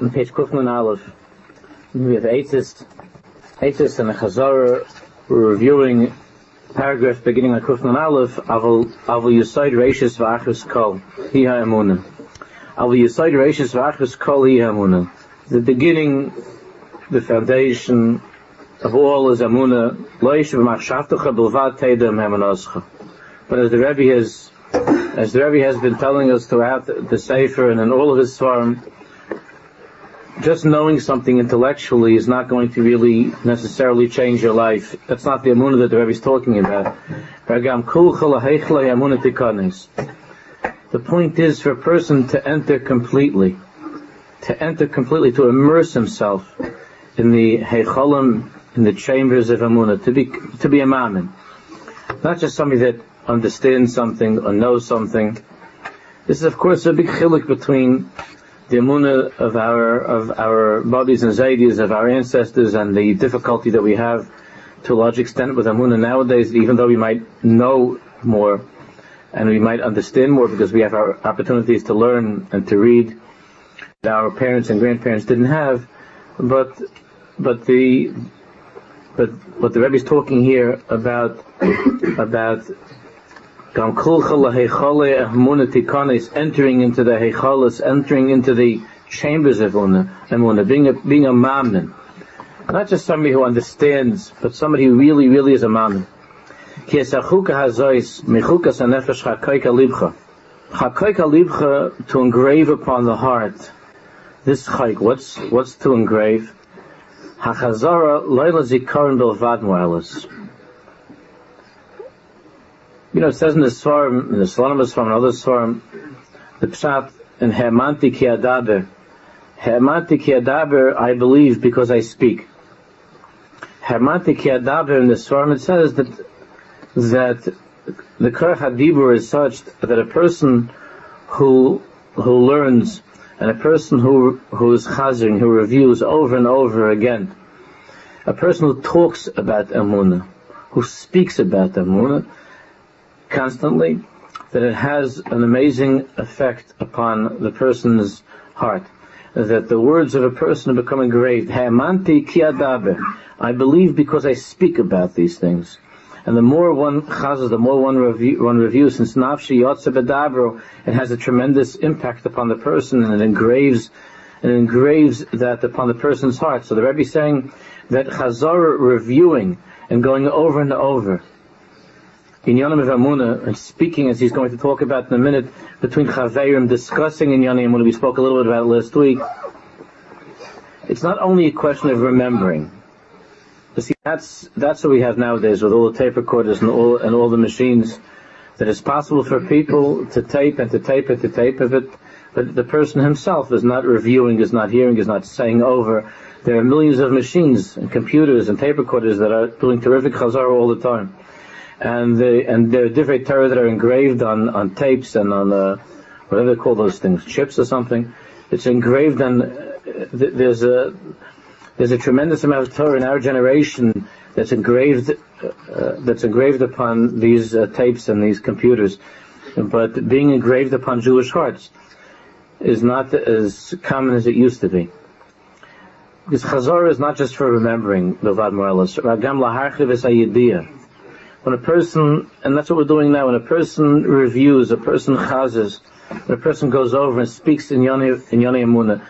on page Kufman Aleph. We have Eitzis, Eitzis and the Chazara. Reviewing paragraph beginning on Kufman Aleph. Aval Yusaid Reishis V'Achris Kol Hi Ha'emunah. Aval Yusaid Reishis V'Achris Kol Hi Ha'emunah. The beginning, the foundation of all is Amunah. Lo Yishav Machshavtecha Bilvad Teidem Ha'emunascha. But as the Rebbe has as the Rebbe has been telling us throughout the Sefer and in all of his Svarim, just knowing something intellectually is not going to really necessarily change your life. That's not the Amunah that the Rebbe is talking about. The point is for a person to enter completely, to enter completely, to immerse himself in the Heicholim, in the chambers of Amunah, to be, to be a Mammon. Not just somebody that understands something or knows something. This is, of course, a big chilik between the amuna of our of our bodies and zaydis of our ancestors and the difficulty that we have to a large extent with amuna nowadays. Even though we might know more and we might understand more because we have our opportunities to learn and to read that our parents and grandparents didn't have, but but the but what the Rebbe is talking here about about Gam entering into the heichalis, entering into the chambers of Emunah, being a, being a mammon. Not just somebody who understands, but somebody who really, really is a mammon. Ki esachuka hazois, mechukas hanefesh chakoika libcha. Chakoika libcha, to engrave upon the heart. This chayk, what's, what's to engrave? Hachazara loyla zikaron belvad moelis. You know, it says in the Svarim, in the Salonimus from another Svarim, the Pshat in Hermanti ki adaber. Hermanti ki adaber, I believe because I speak. Hermanti ki adaber in the Svarim, it says that, that the HaDibur is such that a person who, who learns and a person who, who is chazing, who reviews over and over again, a person who talks about Amunah, who speaks about Amunah, constantly, that it has an amazing effect upon the person's heart. That the words of a person become engraved. I believe because I speak about these things. And the more one chazes, the more one, review, one reviews, since nafshi yotze bedabro, it has a tremendous impact upon the person and it engraves, and engraves that upon the person's heart. So the Rebbe is saying that chazar reviewing and going over and over in Yonim Amuna, and speaking as he's going to talk about in a minute, between Chaveirim, discussing in Yonim Amuna, we spoke a little bit about last week, it's not only a question of remembering. You see, that's, that's what we have nowadays with all the tape recorders and all, and all the machines, that it's possible for people to tape and to tape and to tape of it, but the person himself is not reviewing, is not hearing, is not saying over. There are millions of machines and computers and tape recorders that are doing terrific chazar all the time and the and there are different Torah that are engraved on on tapes and on uh, whatever they call those things, chips or something. It's engraved on. Uh, th- there's a there's a tremendous amount of Torah in our generation that's engraved uh, that's engraved upon these uh, tapes and these computers, but being engraved upon Jewish hearts is not as common as it used to be. Because Chazor is not just for remembering the Vad Morelis. Ragam laharchiv is when a person, and that's what we're doing now, when a person reviews, a person chazes, when a person goes over and speaks in Yoni, in Yoni Amuna,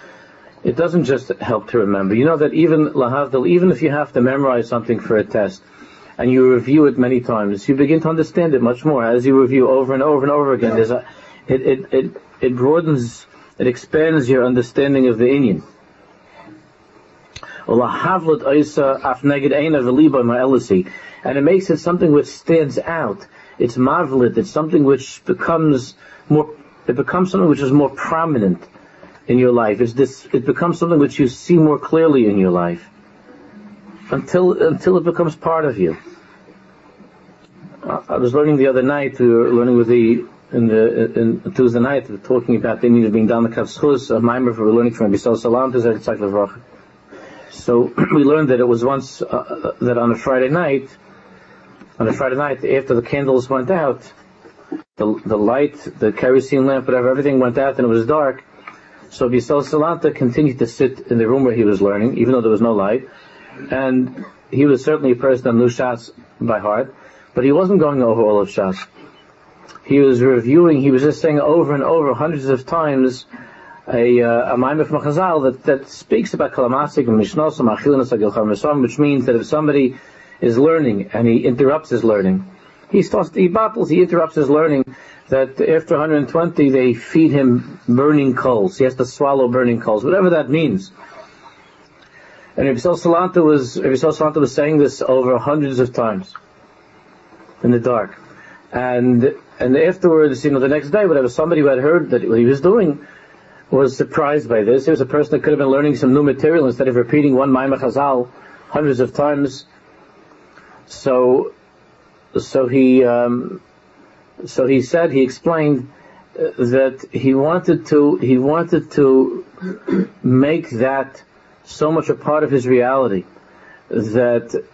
it doesn't just help to remember. You know that even lahavdil, even if you have to memorize something for a test, and you review it many times, you begin to understand it much more as you review over and over and over again. There's a, it, it, it, it broadens, it expands your understanding of the Inyan. And it makes it something which stands out. It's marvelous. It's something which becomes more, it becomes something which is more prominent in your life. It's this, it becomes something which you see more clearly in your life. Until, until it becomes part of you. I was learning the other night, we were learning with the, in the, in Tuesday night, talking about the need of being down the Kavschus, a mimer were learning from Abisal Salam, to Zayt So we learned that it was once, uh, that on a Friday night, on a Friday night after the candles went out, the, the light, the kerosene lamp, whatever, everything went out and it was dark. So Yisrael Salanta continued to sit in the room where he was learning, even though there was no light. And he was certainly a person that knew Shas by heart, but he wasn't going over all of Shas. He was reviewing, he was just saying over and over, hundreds of times, a, uh, a Maimah from Chazal that, that speaks about Kalamasik and Mishnosam, Achilinus Agil which means that if somebody is learning and he interrupts his learning, he starts, he battles, he interrupts his learning, that after 120 they feed him burning coals. He has to swallow burning coals, whatever that means. And Rabbi Salanta was, Rabbi Salanta was saying this over hundreds of times in the dark. And, and afterwards, you know, the next day, whatever, somebody who had heard that what he was doing was surprised by this. He was a person that could have been learning some new material instead of repeating one Maimah Chazal hundreds of times. So, so he, um, so he said, he explained uh, that he wanted to, he wanted to make that so much a part of his reality that,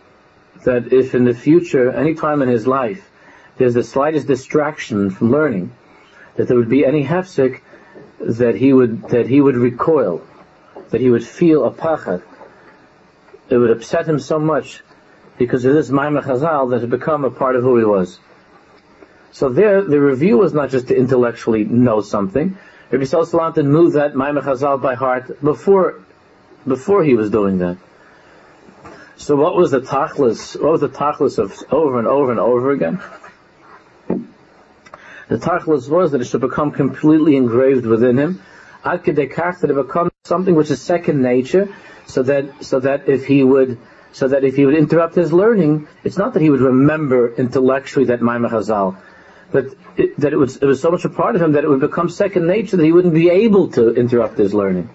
that if in the future, any time in his life, there's the slightest distraction from learning, that there would be any hefsek, that he would, that he would recoil, that he would feel a pachad. It would upset him so much because of this Maimah Chazal that had become a part of who he was. So there, the review was not just to intellectually know something. Rabbi Salanta knew that Maimah Chazal by heart before, before he was doing that. So what was the tachlis, what was the tachlis of over and over and over again? The tachlis was that it should become completely engraved within him. Ad that it becomes something which is second nature, so that, so that if he would, so that if he would interrupt his learning, it's not that he would remember intellectually that Maimah Chazal, but it, that it was, it was so much a part of him that it would become second nature that he wouldn't be able to interrupt his learning.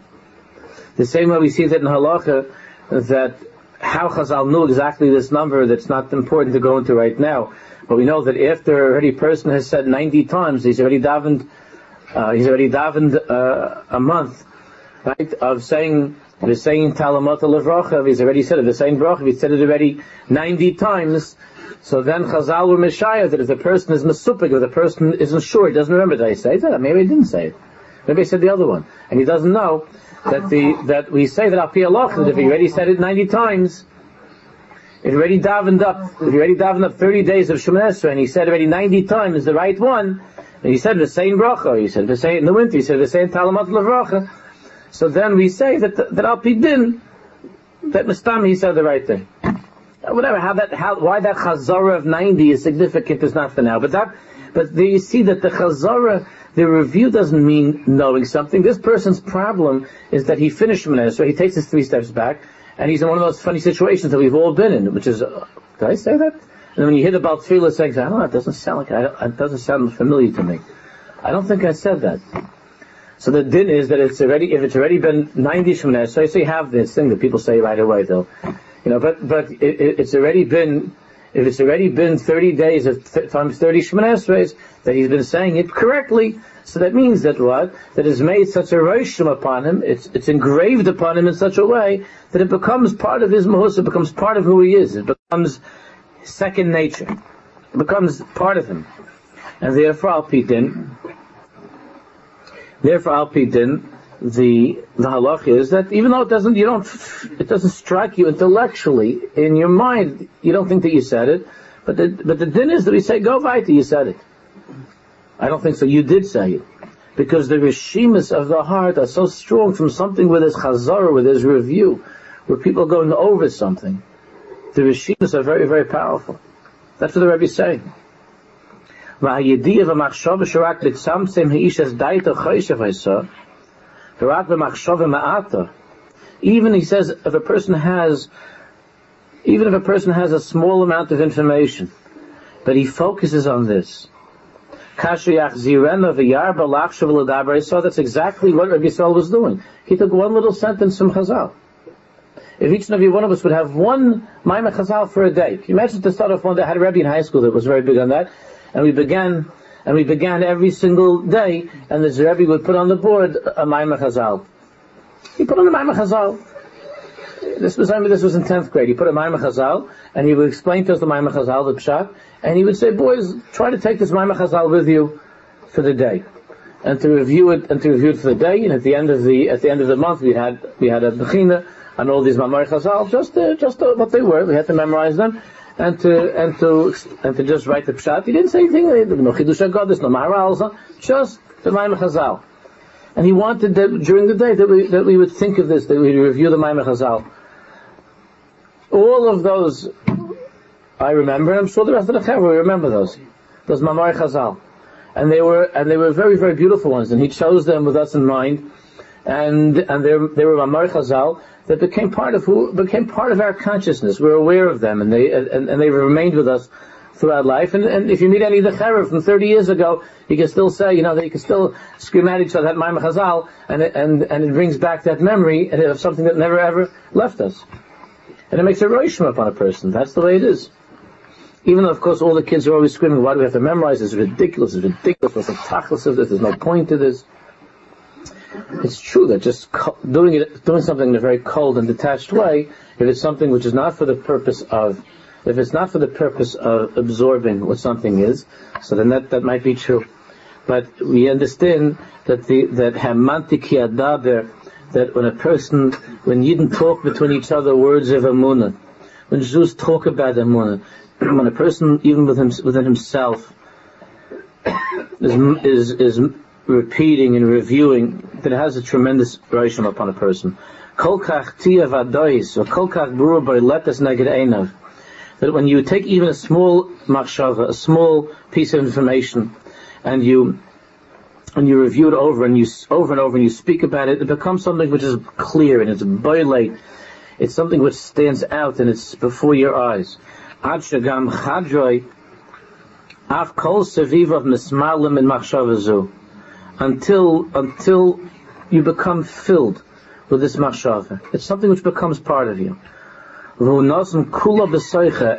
The same way we see that in halacha, that how Chazal knew exactly this number that's not important to go into right now, but we know that after already person has said 90 times, he's already davened, uh, he's already davened uh, a month, right, of saying the same Talamot Levracha, he's already said it, the same bracha, he said it already 90 times, so then Chazal were Messiah that if the person is Mesupik, if the person isn't sure, he doesn't remember, did I say that? Maybe I didn't say it. Maybe I said the other one. And he doesn't know that the, that we say that Api Allah, that if he already said it 90 times, he already davened up, he already davened up 30 days of Shemoneh and he said already 90 times the right one, and he said the same bracha, he said the same in the winter, he said the same Talamat Levracha, so then we say that, that Api Din, that Mustami he said the right thing whatever, how that, how, why that chazara of 90 is significant is not for now. But that, but there you see that the chazara, the review doesn't mean knowing something. This person's problem is that he finished Shemana, so he takes his three steps back, and he's in one of those funny situations that we've all been in, which is, uh, did I say that? And when you hear about tefillah saying, I don't know, it doesn't sound like, it doesn't sound familiar to me. I don't think I said that. So the din is that it's already, if it's already been 90 Shemoneh, so you have this thing that people say right away though. You know, but but it, it's already been if it's already been 30 days of th- times 30 Shemon that he's been saying it correctly. So that means that what? That has made such a roshim upon him, it's, it's engraved upon him in such a way that it becomes part of his mahus, it becomes part of who he is, it becomes second nature. It becomes part of him. And therefore, Alpidin, therefore, Alpidin, the the halach is that even though it doesn't you don't it doesn't strike you intellectually in your mind you don't think that you said it but the but the din is that we say go weiter you said it I don't think so. You did say it. Because the reshimas of the heart are so strong from something where there's chazara, where there's review, where people are going over something. The reshimas are very, very powerful. That's what the Rebbe is saying. Even he says if a person has, even if a person has a small amount of information, but he focuses on this, so that's exactly what Rabbi Yisrael was doing. He took one little sentence from Chazal. If each and every one of us would have one Maimah Chazal for a day, can you imagine to start off one I had a Rebbe in high school that was very big on that, and we began and we began every single day, and the Rebbe would put on the board a Maimah Chazal. He put on a Maimah Chazal. This was, I mean, this was in 10th grade. He put a Maimah Chazal, and he would explain to us the Maimah Chazal, the Pshat, and he would say, boys, try to take this Maimah Chazal with you for the day. and to review it and to review it for the day. And at the end of the at the end of the month, we had we had a bechina and all these mamar chazal, just uh, just uh, what they were. We had to memorize them and to and to and to just write the pshat. He didn't say anything. No chidush godis, no maharal, just the mamar chazal. And he wanted that during the day that we that we would think of this, that we review the mamar chazal. All of those I remember, and I'm sure the rest of the Chaver will remember those. Those Mamar Chazal and they were and they were very very beautiful ones, and he chose them with us in mind, and and they they were Mamar Chazal that became part of who became part of our consciousness. We're aware of them, and they and, and they've remained with us throughout life. And, and if you meet any of the Cherev from 30 years ago, you can still say, you know, you can still scream at each other that Maimah Chazal, and it, and and it brings back that memory of something that never ever left us, and it makes a roishma upon a person. That's the way it is. Even though, of course, all the kids are always screaming, why do we have to memorize this? It's ridiculous, it's ridiculous, what's the tachlis of this? There's no point to this. It's true that just doing it, doing something in a very cold and detached way, if it's something which is not for the purpose of, if it's not for the purpose of absorbing what something is, so then that, that might be true. But we understand that the, that hamantik adaber, that when a person, when didn't talk between each other words of amunah, when Jews talk about amunah, when a person, even within, himself, is, is, is repeating and reviewing, that has a tremendous relation upon a person. Kolkach tiyav adois, or kolkach brur letas neged einav. That when you take even a small machshava, a small piece of information, and you and you review it over and you over and over and you speak about it, it becomes something which is clear and it's boilate. It's something which stands out and it's before your eyes. Ad shagam chadroi af kol sevivav mismalim in machshavazu until until you become filled with this machshava. It's something which becomes part of you.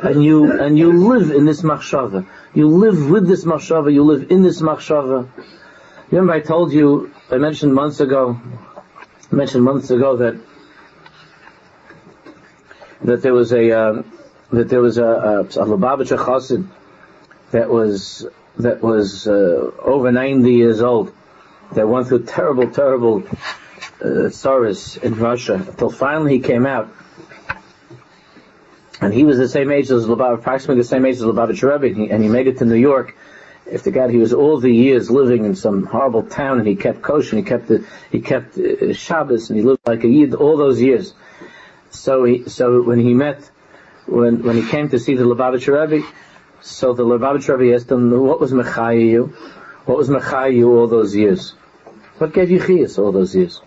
And you and you live in this machshava. You live with this machshava. You live in this machshava. Remember, I told you, I mentioned months ago, I mentioned months ago that that there was a uh, that there was a, a, a Lubavitcher Chassid that was that was uh, over 90 years old that went through terrible, terrible uh, in Russia until finally he came out. And he was the same age as Lubavitch, approximately the same age as Lubavitcher Rebbe, and he, and he made it to New York. If the guy, he was all the years living in some horrible town, and he kept kosher, and he kept the, he kept uh, Shabbos, and he lived like a yid all those years. So he, so when he met when when he came to see the Lubavitcher Rebbe, so the Lubavitcher Rebbe asked him, "What was Mechayu? What was Mechayu all those years? What gave you chiyas all those years?"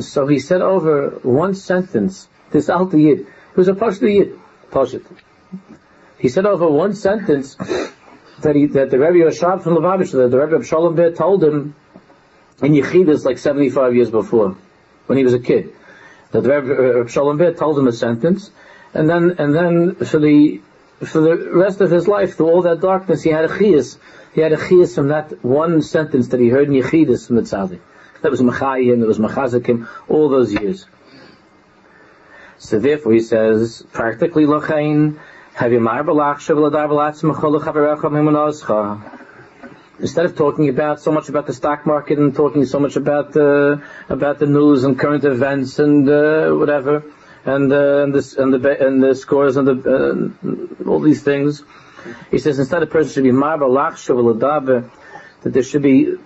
So he said over one sentence, this Alta Yid, he was a Pashto Yid. He said over one sentence that he, that the Rebbe Rashab from Lubavitcher, that the Rebbe of Shalom Ber told him in Yechidus like 75 years before, when he was a kid. That the Rebbe uh, of Shalom Ber told him a sentence, and then and then for the for the rest of his life, through all that darkness, he had a chiyas. He had a chiyas from that one sentence that he heard in Yechidus from the tzaddik. That was Machayim, that was Machazikim, all those years. So therefore he says, practically lochain, have you Instead of talking about so much about the stock market and talking so much about uh, about the news and current events and uh, whatever, and, uh, and, this, and, the, and the scores and the, uh, all these things. He says instead a person should be marba that there should be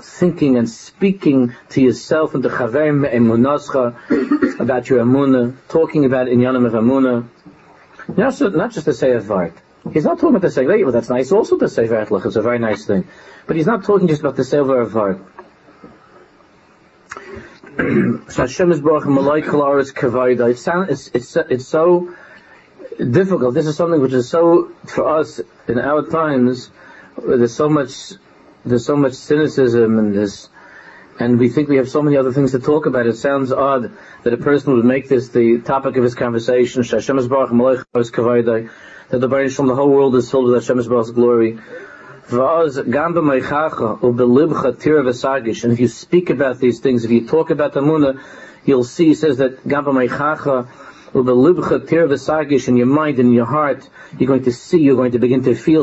thinking and speaking to yourself and to chaverim emunascha about your amuna, talking about inyanim of amuna. Not, not just to say a vart. He's not talking about the say, well, that's nice also to say vart it's a very nice thing. But he's not talking just about the say of vart. So Hashem is It's, it's, it's so difficult. This is something which is so, for us, in our times, there's so much, there's so much cynicism and this, and we think we have so many other things to talk about. It sounds odd that a person would make this the topic of his conversation. That the Baruch the whole world is filled with Hashem Baruch's glory. And if you speak about these things, if you talk about the Muna, you'll see, he says that In your mind and in your heart, you're going to see, you're going to begin to feel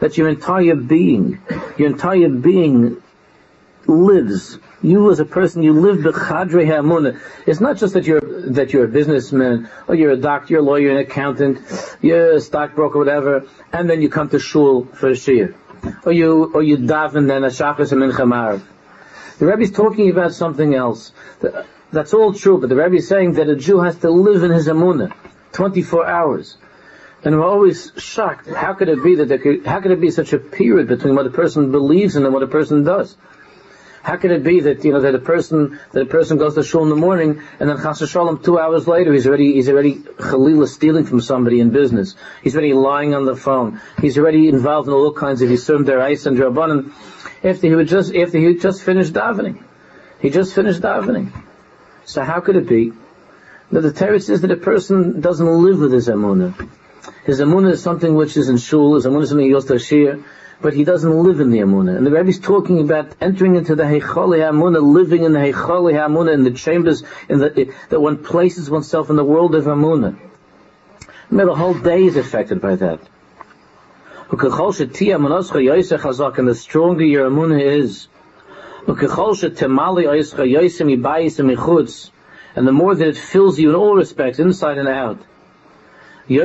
that your entire being, your entire being lives. You as a person, you live b'chadrei ha'amunah. It's not just that you're, that you're a businessman, or you're a doctor, you're a lawyer, an accountant, you're a stockbroker, whatever, and then you come to shul for a shir. Or you, or you daven then a shachas and mincha the Rebbe is talking about something else. That's all true, but the Rebbe is saying that a Jew has to live in his Amunah 24 hours. And we're always shocked. How could it be that there could, how could it be such a period between what a person believes in and what a person does? How could it be that you know that a person that a person goes to shul in the morning and then chas shalom two hours later he's already he's already chalila stealing from somebody in business. He's already lying on the phone. He's already involved in all kinds of yisurim derais and rabbanim after he would just after he just finished davening. He just finished davening. So how could it be that the Torah says that a person doesn't live with his emunah? His emunah is something which is in shul. His emunah is something he goes to shir, but he doesn't live in the emunah. And the Rebbe is talking about entering into the heichali emunah, living in the heichali emunah, in the chambers, in the that one places oneself in the world of emunah. the whole day is affected by that. And the stronger your emunah is, and the more that it fills you in all respects, inside and out, it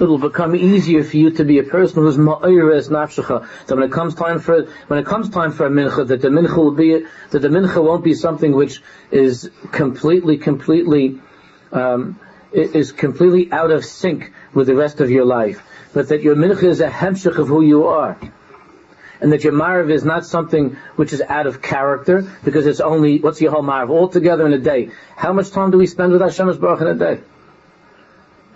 will become easier for you to be a person who's ma'ayres nafshecha. So when it comes time for when it comes time for a mincha, that the mincha will be that the mincha won't be something which is completely, completely um, is completely out of sync with the rest of your life, but that your mincha is a hemshech of who you are. And that your marav is not something which is out of character, because it's only, what's your whole marav? All together in a day. How much time do we spend with Hashem Baruch in a day?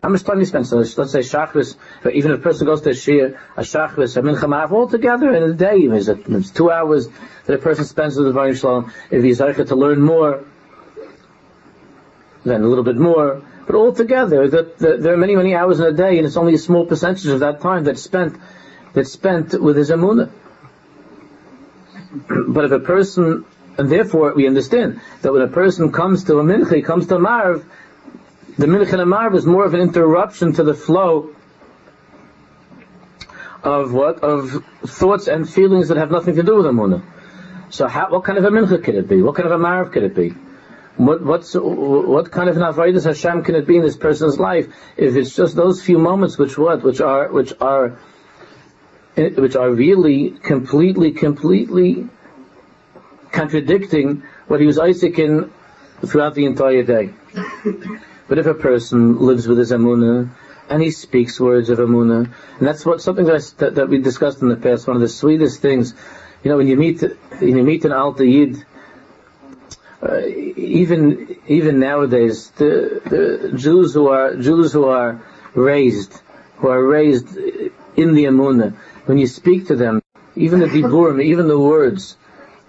How much time do you spend? So let's, say shachris, even if a person goes to a shir, a shachris, a mincha marav, all together in a day. It's two hours that a person spends with the Baruch Shalom. If he's to learn more, then a little bit more, but altogether, that the, there are many, many hours in a day, and it's only a small percentage of that time that's spent that's spent with his amunah. but if a person, and therefore we understand that when a person comes to a mincha, comes to a marv, the mincha and a marv is more of an interruption to the flow of what of thoughts and feelings that have nothing to do with amunah. So, how, what kind of a mincha could it be? What kind of a marv could it be? What, what's, what kind of an avodas Hashem can it be in this person's life if it's just those few moments which what, which are, which are, eh, which are really completely, completely contradicting what he was Isaac in throughout the entire day. but if a person lives with his Amunah, and he speaks words of Amunah, and that's what, something that, I, that, that, we discussed in the past, one of the sweetest things, you know, when you meet, when you meet an Alta Yid, uh, even even nowadays, the, the Jews who are Jews who are raised, who are raised in the Amunah, when you speak to them, even the diburim, even the words,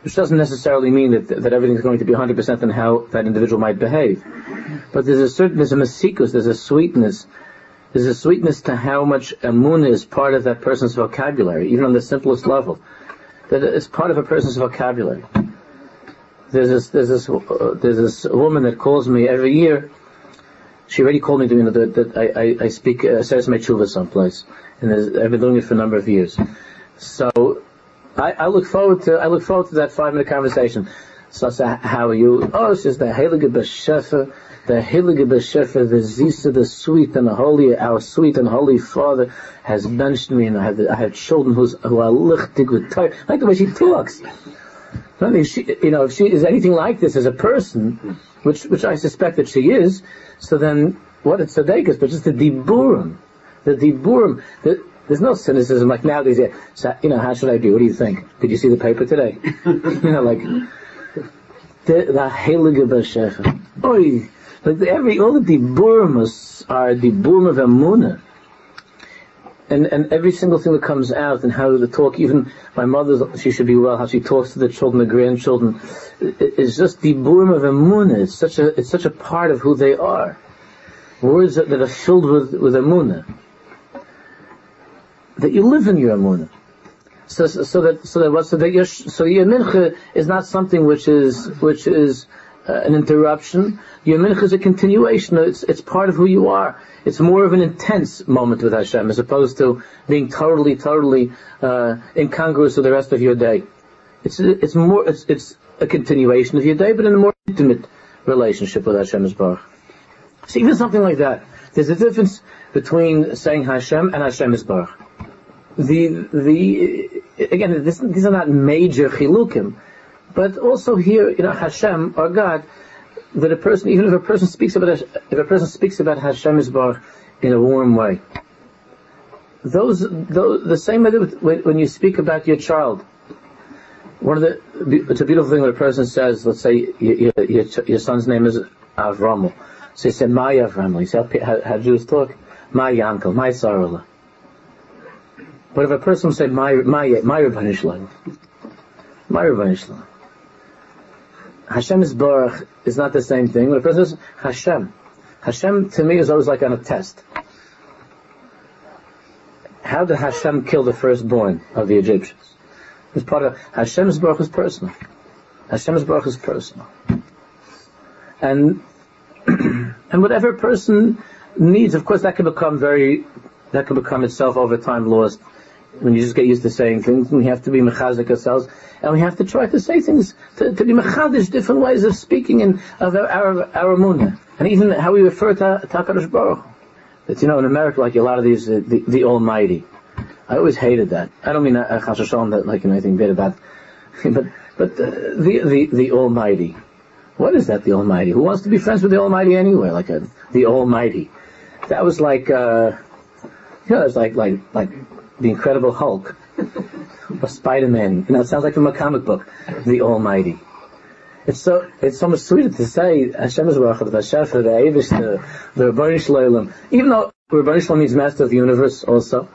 which doesn't necessarily mean that that everything's going to be 100% on how that individual might behave, but there's a certain there's a masikus, there's a sweetness. There's a sweetness to how much amunah is part of that person's vocabulary, even on the simplest level. That it's part of a person's vocabulary there's this there's this uh, there's this woman that calls me every year. She already called me to you know that, I, I, I speak uh, Seres Tshuva someplace, and I've been doing it for a number of years. So I, I look forward to I look forward to that five minute conversation. So I say, how are you? Oh, it's just the Heilige Beshefer, the Heilige Beshefer, the Zisa, the sweet and the holy, our sweet and holy Father has benched me, and I have I have children who's who are lichtig with tired. like the way she talks. I she, you know, if she is anything like this as a person, which which I suspect that she is, so then what it's tzaddikas, but just the diburim, the diburim, the, there's no cynicism like nowadays. So, you know, how should I do? What do you think? Did you see the paper today? you know, like the the heilige b'shefa. Oy, like every all the diburim are diburim of emunah and, and every single thing that comes out and how the talk, even my mother, she should be well, how she talks to the children, the grandchildren, is just the boom of emunah. It's such a, it's such a part of who they are. Words that, that are filled with, with emunah. That you live in your emunah. so, so that so that what so that your so your mincha is not something which is which is uh, an interruption. Your mincha is a continuation. It's it's part of who you are. It's more of an intense moment with Hashem as opposed to being totally totally uh, incongruous with the rest of your day. It's it's more it's it's a continuation of your day, but in a more intimate relationship with Hashem Baruch. So even something like that, there's a difference between saying Hashem and Hashem Baruch. The the again, this, these are not major chilukim, but also here, you know, Hashem or God, that a person, even if a person speaks about if a person speaks about Hashem is Baruch in a warm way, those, those the same way when, when you speak about your child one of the, it's a beautiful thing when a person says, let's say your, your, your son's name is Avramel. So you say, my Avramel. You say, how, how Jews talk? My uncle, my Sarala. But if a person say, my, my, my Shalom, my Shalom, Hashem is Baruch is not the same thing. When a person says Hashem, Hashem to me is always like on a test. How did Hashem kill the firstborn of the Egyptians? It's part of Hashem's Baruch is personal. Hashem's Baruch is personal. And and whatever person needs, of course, that can become very, that can become itself over time lost. When you just get used to saying things, we have to be mechazik ourselves, and we have to try to say things, to, to be mechadish, different ways of speaking and of our, our, our. And even how we refer to Takadosh Baruch. That, you know, in America, like a lot of these, uh, the, the Almighty. I always hated that. I don't mean a chashashon that like you know, anything bad about, but but uh, the the the Almighty. What is that? The Almighty. Who wants to be friends with the Almighty anyway? Like a, the Almighty. That was like uh, you know, it's like like like the Incredible Hulk or Spider Man. You know, it sounds like from a comic book. The Almighty. It's so it's so much sweeter to say Hashem is Rachad, Hashem the Avish, the the Rebbeinu Shalom. Even though Rebbeinu Shalom means Master of the Universe also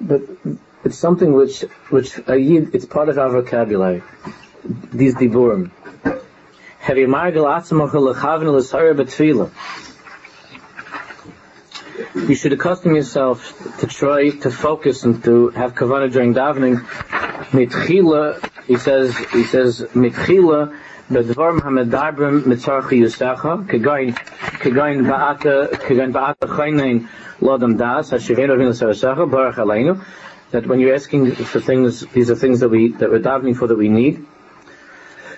but it's something which which it's part of our vocabulary. These diburim. Have You should accustom yourself to try to focus and to have kavanah during davening. Mitchila, he says, he says, mitchila, בדברים המדברים מצורך יוסך, כגון, כגון בעת, כגון בעת חיינין לאדם דס, השבעים רבים לסרסך, ברך עלינו, that when you're asking for things, these are things that we, that we're davening for that we need.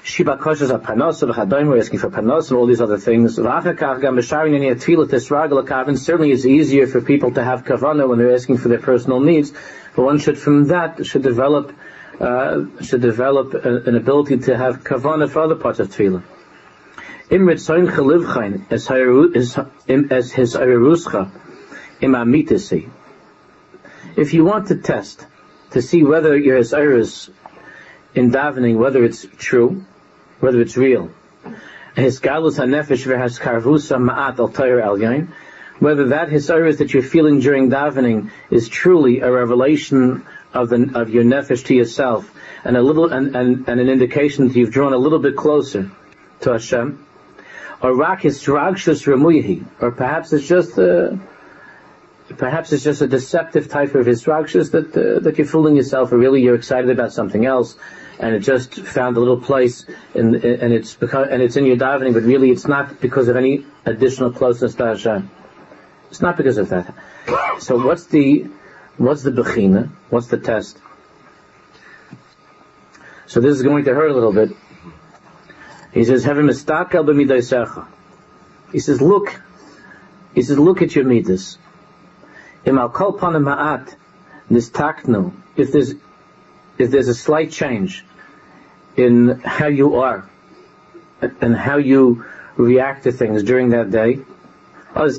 Shiba koshes are panos, v'chadoim, we're asking for panos and all these other things. V'achakach gam b'sharin any atfilah tesragel kavin, certainly it's easier for people to have kavanah when they're asking for their personal needs, but one should from that, should develop uh, should develop a, an ability to have kavana for other parts of tefillah. As his im If you want to test to see whether your iris in davening, whether it's true, whether it's real, hanefesh ma'at al al whether that hisayrus that you're feeling during davening is truly a revelation of the of your nefesh to yourself, and a little and, and, and an indication that you've drawn a little bit closer to Hashem, or rakis dragshus remuyihi, or perhaps it's just a perhaps it's just a deceptive type of instructions that uh, that you're fooling yourself, or really you're excited about something else, and it just found a little place, in, and it's because and it's in your davening, but really it's not because of any additional closeness to Hashem. It's not because of that. So what's the What's the bechina? What's the test? So this is going to hurt a little bit. He says, "Have a mistakel b'midaisecha." He says, "Look." He says, "Look at your midas." Im al kol panim nistaknu. If there's if there's a slight change in how you are and how you react to things during that day, and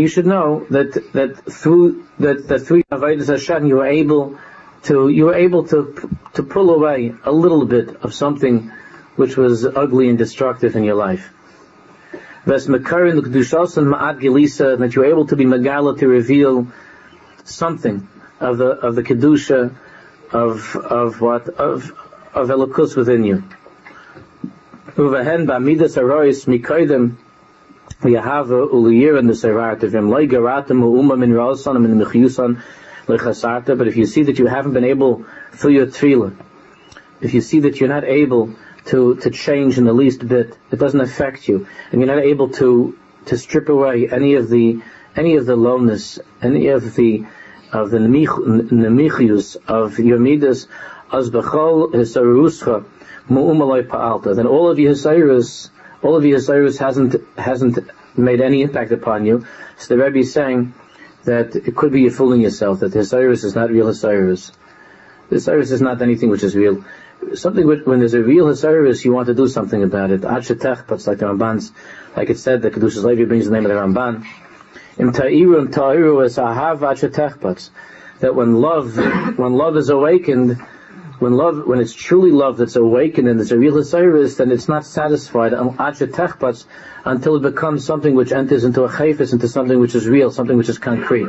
you should know that that through that, that through Avodah Hashem you were able to you were able to to pull away a little bit of something which was ugly and destructive in your life. That you were able to be megala to reveal something of the of the kedusha of of what of of elokus within you. Uvehen arois uliyir the garatim u'uma min lechasarta, but if you see that you haven't been able, through your tefillah, if you see that you're not able to, to change in the least bit, it doesn't affect you, and you're not able to, to strip away any of the, any of the lowness, any of the, of the nemichius, of your midas, as bechol hisaruscha, mu'umaloi pa'alta, then all of your hisarus, all of your hisarus hasn't, hasn't made any impact upon you. So the Rebbe is saying that it could be you're fooling yourself, that the hisarus is not real hisarus. The hisarus is not anything which is real something when there's a real service, you want to do something about it. Achetech, but like the Ramban's, like it said, the Kedushas Levi brings the name of the Ramban. That when love, when love is awakened, when love, when it's truly love that's awakened and there's a real service, then it's not satisfied um, until it becomes something which enters into a chayfis, into something which is real, something which is concrete.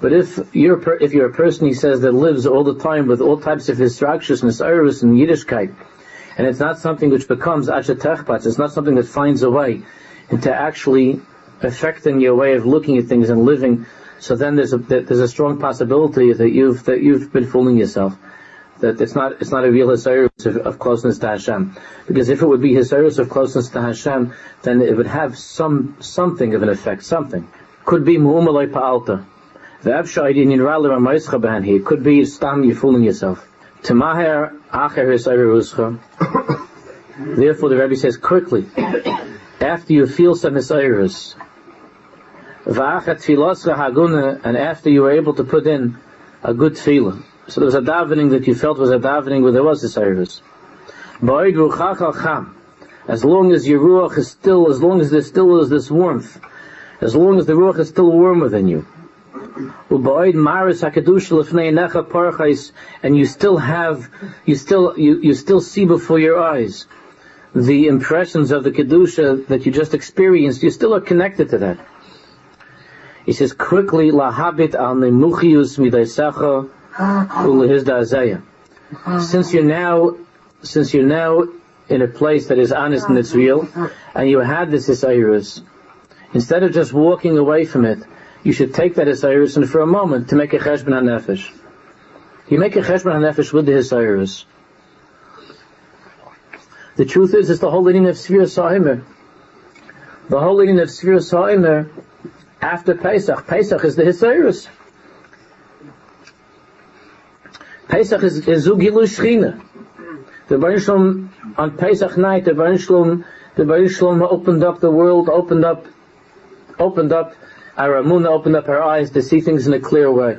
But if you're if you're a person he says that lives all the time with all types of instructions and iris and Yiddishkeit, and it's not something which becomes achetechpatz, it's not something that finds a way into actually affecting your way of looking at things and living. So then there's a there's a strong possibility that you've that you've been fooling yourself. That it's not it's not a real hisayrus of, of, closeness to Hashem. Because if it would be hisayrus of closeness to Hashem, then it would have some something of an effect, something. Could be mu'umalai pa'alta It could be Stam, you're fooling yourself. Tamaher Acher Therefore the Rebbe says quickly, after you feel some Haguna, and after you were able to put in a good feeling. So there was a davening that you felt was a davening where there was. Ba'id Ruchach As long as your Ruach is still, as long as there still is this warmth, as long as the Ruach is still warm within you, and you still have, you still, you, you still see before your eyes the impressions of the kedusha that you just experienced. You still are connected to that. He says quickly, lahabit al nemuchius midaisacha ulehizda Since you're now, since you're now in a place that is honest and it's real, and you had this isayirus, instead of just walking away from it, you should take that Hisayrus and for a moment to make a Cheshbon HaNefesh. You make a Cheshbon HaNefesh with the Hisayrus. The truth is, it's the whole leading of Sfira Sa'imer. The whole leading of Sfira Sa'imer after Pesach. Pesach is the Hisayrus. Pesach is, is Zugilu Shechina. The Baruch on Pesach night, the Baruch the Baruch opened up the world, opened up, opened up our Amunah opened up our eyes to see things in a clear way.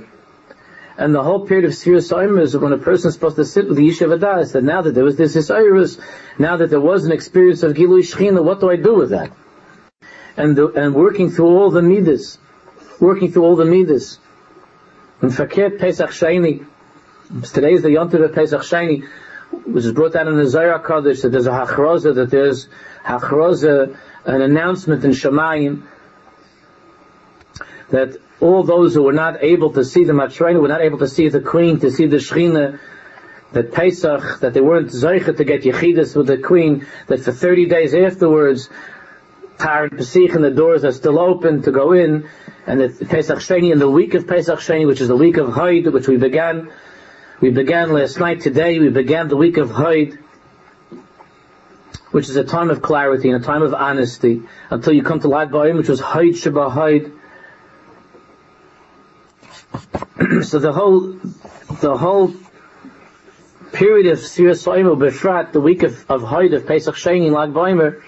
And the whole period of Sirius Omer is when a person is supposed to sit with the Yishuv Adas, that now that there was this Isairis, now that there was an experience of Gilui Shechina, what do I do with that? And the, and working through all the Midas, working through all the Midas. And Fakir Pesach Shani, today is the Yontiv of Pesach Shani, which is brought down in the Zohar Kodesh, that there's a Hachroza, that there's Hachroza, an announcement in Shemayim, that all those who were not able to see the Matrena, were not able to see the Queen, to see the Shechina, that Pesach, that they weren't Zeicha to get Yechidus with the Queen, that for 30 days afterwards, Tar and Pesach and the doors are still open to go in, and that Pesach Sheni, in the week of Pesach Sheni, which is the week of Haid, which we began, we began last night, today we began the week of Haid, which is a time of clarity and a time of honesty, until you come to Lag Ba'im, which was Haid Shabbat Haid, so the whole the whole period of Sirius Soimu Befrat, the week of, of of Pesach Sheni Lag Baimer,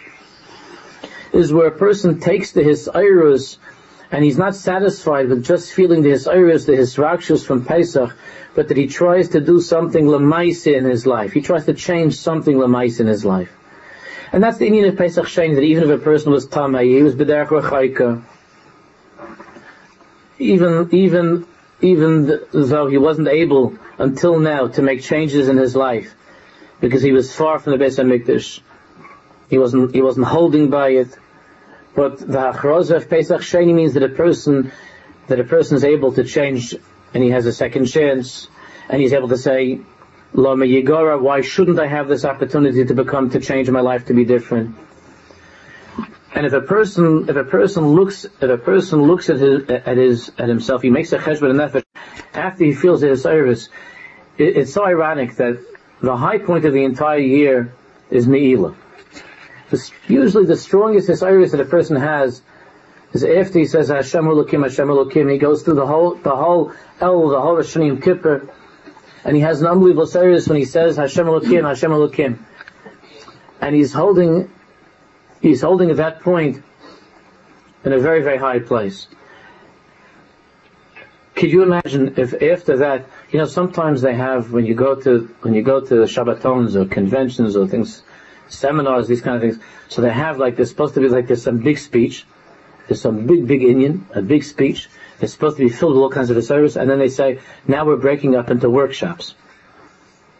is where a person takes the his iris and he's not satisfied with just feeling the his iris, the his rakshus from Pesach, but that he tries to do something lamais in his life. He tries to change something lamais in his life. And that's the meaning of Pesach Sheni, that even if a person was tamei, he was b'derech rechayka, even, even even though he wasn't able until now to make changes in his life because he was far from the Beis Hamikdash. He wasn't he wasn't holding by it. But the Achroz of Pesach Sheni means that a person that a person is able to change and he has a second chance and he's able to say, Lama Yigora, why shouldn't I have this opportunity to become to change my life to be different? And if a person, if a person looks, if a person looks at his, at his, at himself, he makes a cheshbon nefesh after he feels his service. It, it's so ironic that the high point of the entire year is Usually the strongest service that a person has is after he says Hashem Elokim, Hashem Elokim, he goes through the whole, the whole El, the whole Hashem Kippur, and he has an unbelievable service when he says Hashem Elokim, Hashem Elokim. And he's holding he's holding at that point in a very, very high place. Could you imagine if after that, you know, sometimes they have when you go to when you go to Shabbatons or conventions or things, seminars, these kind of things. So they have like there's supposed to be like there's some big speech, there's some big big inyan, a big speech. It's supposed to be filled with all kinds of service, and then they say now we're breaking up into workshops.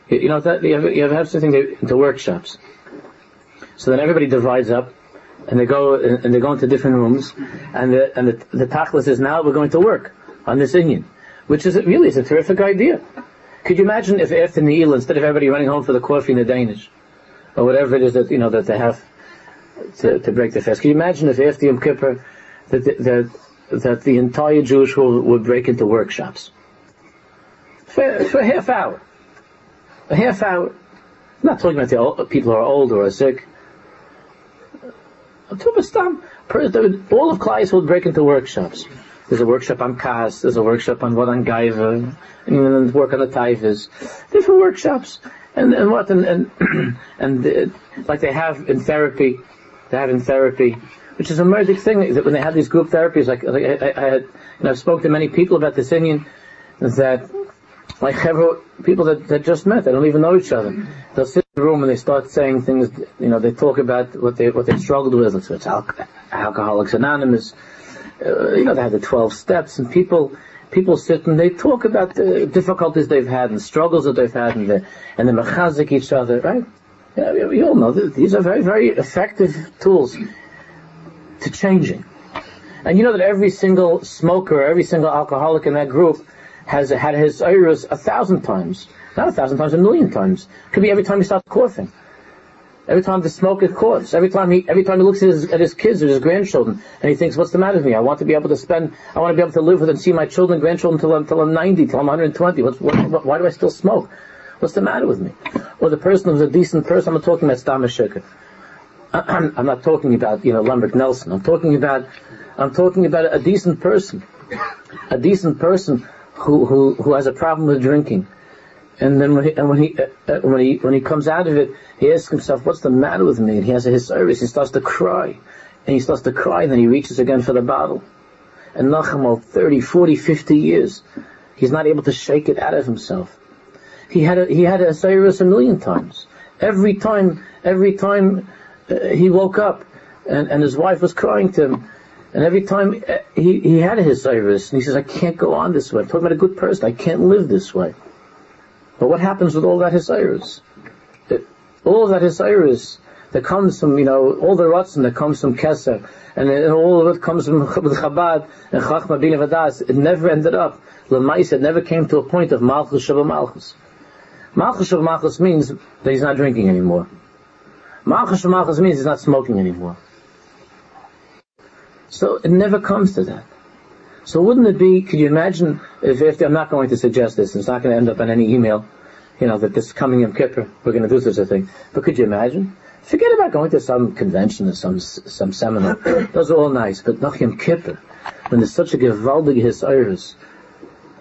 You, you know that you have, you have something into workshops. So then everybody divides up, and they go and they go into different rooms, and the and the, the tachlis is now we're going to work on this inyan, which is really it's a terrific idea. Could you imagine if after Neil, instead of everybody running home for the coffee in the Danish, or whatever it is that you know that they have to, to break the fast? Can you imagine if after Yom Kippur that that that the entire Jewish world would break into workshops for, for a half hour, a half hour? I'm not talking about the old, people who are old or are sick. All of Klais would break into workshops. There's a workshop on Kas, there's a workshop on what on Gaiva, and work on the Taifas. Different workshops. And, and what, and, and, and uh, like they have in therapy, they have in therapy, which is a magic thing, that when they have these group therapies, like, like I, I, I had, know, I've spoken to many people about this inyan, that like people that, that just met, they don't even know each other. They'll sit in the room and they start saying things, you know, they talk about what they, what they struggled with. And so it's Alcoholics Anonymous. Uh, you know, they have the 12 steps and people, people sit and they talk about the difficulties they've had and struggles that they've had and the, and they mechazik each other, right? Yeah, we all know that these are very, very effective tools to changing. And you know that every single smoker, every single alcoholic in that group has had his iris a thousand times. Not a thousand times, a million times. Could be every time he starts coughing. Every time the smoker coughs. Every time he, every time he looks at his, at his kids or his grandchildren and he thinks, what's the matter with me? I want to be able to spend, I want to be able to live with and see my children, grandchildren until I'm, until I'm 90, until I'm 120. What's, what, why do I still smoke? What's the matter with me? Or the person who's a decent person, I'm not talking about Stamashika. I'm, I'm not talking about, you know, Lambert Nelson. I'm talking about, I'm talking about a decent person. A decent person who, who, who has a problem with drinking. And then when he, and when he, uh, uh, when he, when he comes out of it, he asks himself, what's the matter with me? And he has a service. He starts to cry. And he starts to cry, and then he reaches again for the bottle. And Nachmal, 30, 40, 50 years, he's not able to shake it out of himself. He had a, he had a a million times. Every time, every time uh, he woke up, and, and his wife was crying to him, and every time uh, he, he had his service, and he says, I can't go on this way. I'm talking about a good person. I can't live this way. But what happens with all that Hisiris? All that Hisiris that comes from, you know, all the Ratzin that comes from Keser, and, and all of it comes from Chabad and Chachma Bin Vadas, it never ended up. Lemais, it never came to a point of Malchus Shabbat Malchus. Malchus Shabbat Malchus means that he's not drinking anymore. Malchus Shabbat Malchus means he's not smoking anymore. So it never comes to that. So wouldn't it be, could you imagine, if, if I'm not going to suggest this, it's not going to end up on any email, you know, that this coming Yom Kippur, we're going to do such a thing. But could you imagine? Forget about going to some convention or some, some seminar. Those are all nice, but not Yom Kippur, when there's such a gewaldige Hisayrus,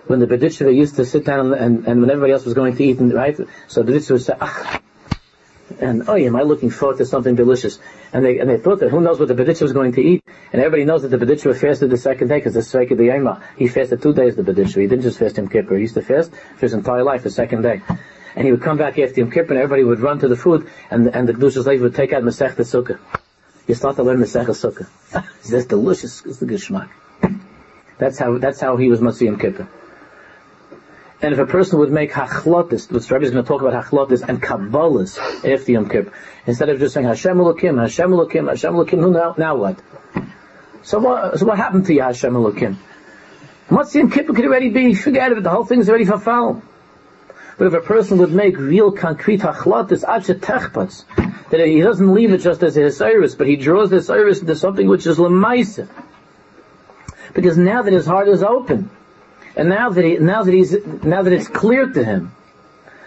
when the Berditchever used to sit down and, and when everybody else was going to eat, and, right? So the Berditchever would say, ah, and oh, am I looking forward to something delicious? And they and they thought that who knows what the Bedicha was going to eat, and everybody knows that the Bedicha fasted the second day because the of the Yema. He fasted two days the Bedicha. He didn't just fast Yom Kippur. He used to fast for his entire life the second day. And he would come back after Yom Kippur, and everybody would run to the food, and and the Kedushas would take out Masech the Sukkah. You start to learn Masech the Sukkah. That's delicious. It's the geschmack. That's how that's how he was Matzah Yom Kippur. And if a person would make hachlotis, which Rabbi is going to talk about hachlotis and kabbalas after Yom Kippur, instead of just saying Hashem Elokim, Hashem Elokim, Hashem Elokim, now, now what? So what, so what happened to you, Hashem Elokim? What's Yom Kippur could already be, forget it, the whole thing's already foul. But if a person would make real concrete hachlotis, ad techpats, that he doesn't leave it just as a Hesiris, but he draws the Hesiris into something which is Lemaisa. Because now that his heart is open, and now that he, now that he's, now that it's clear to him,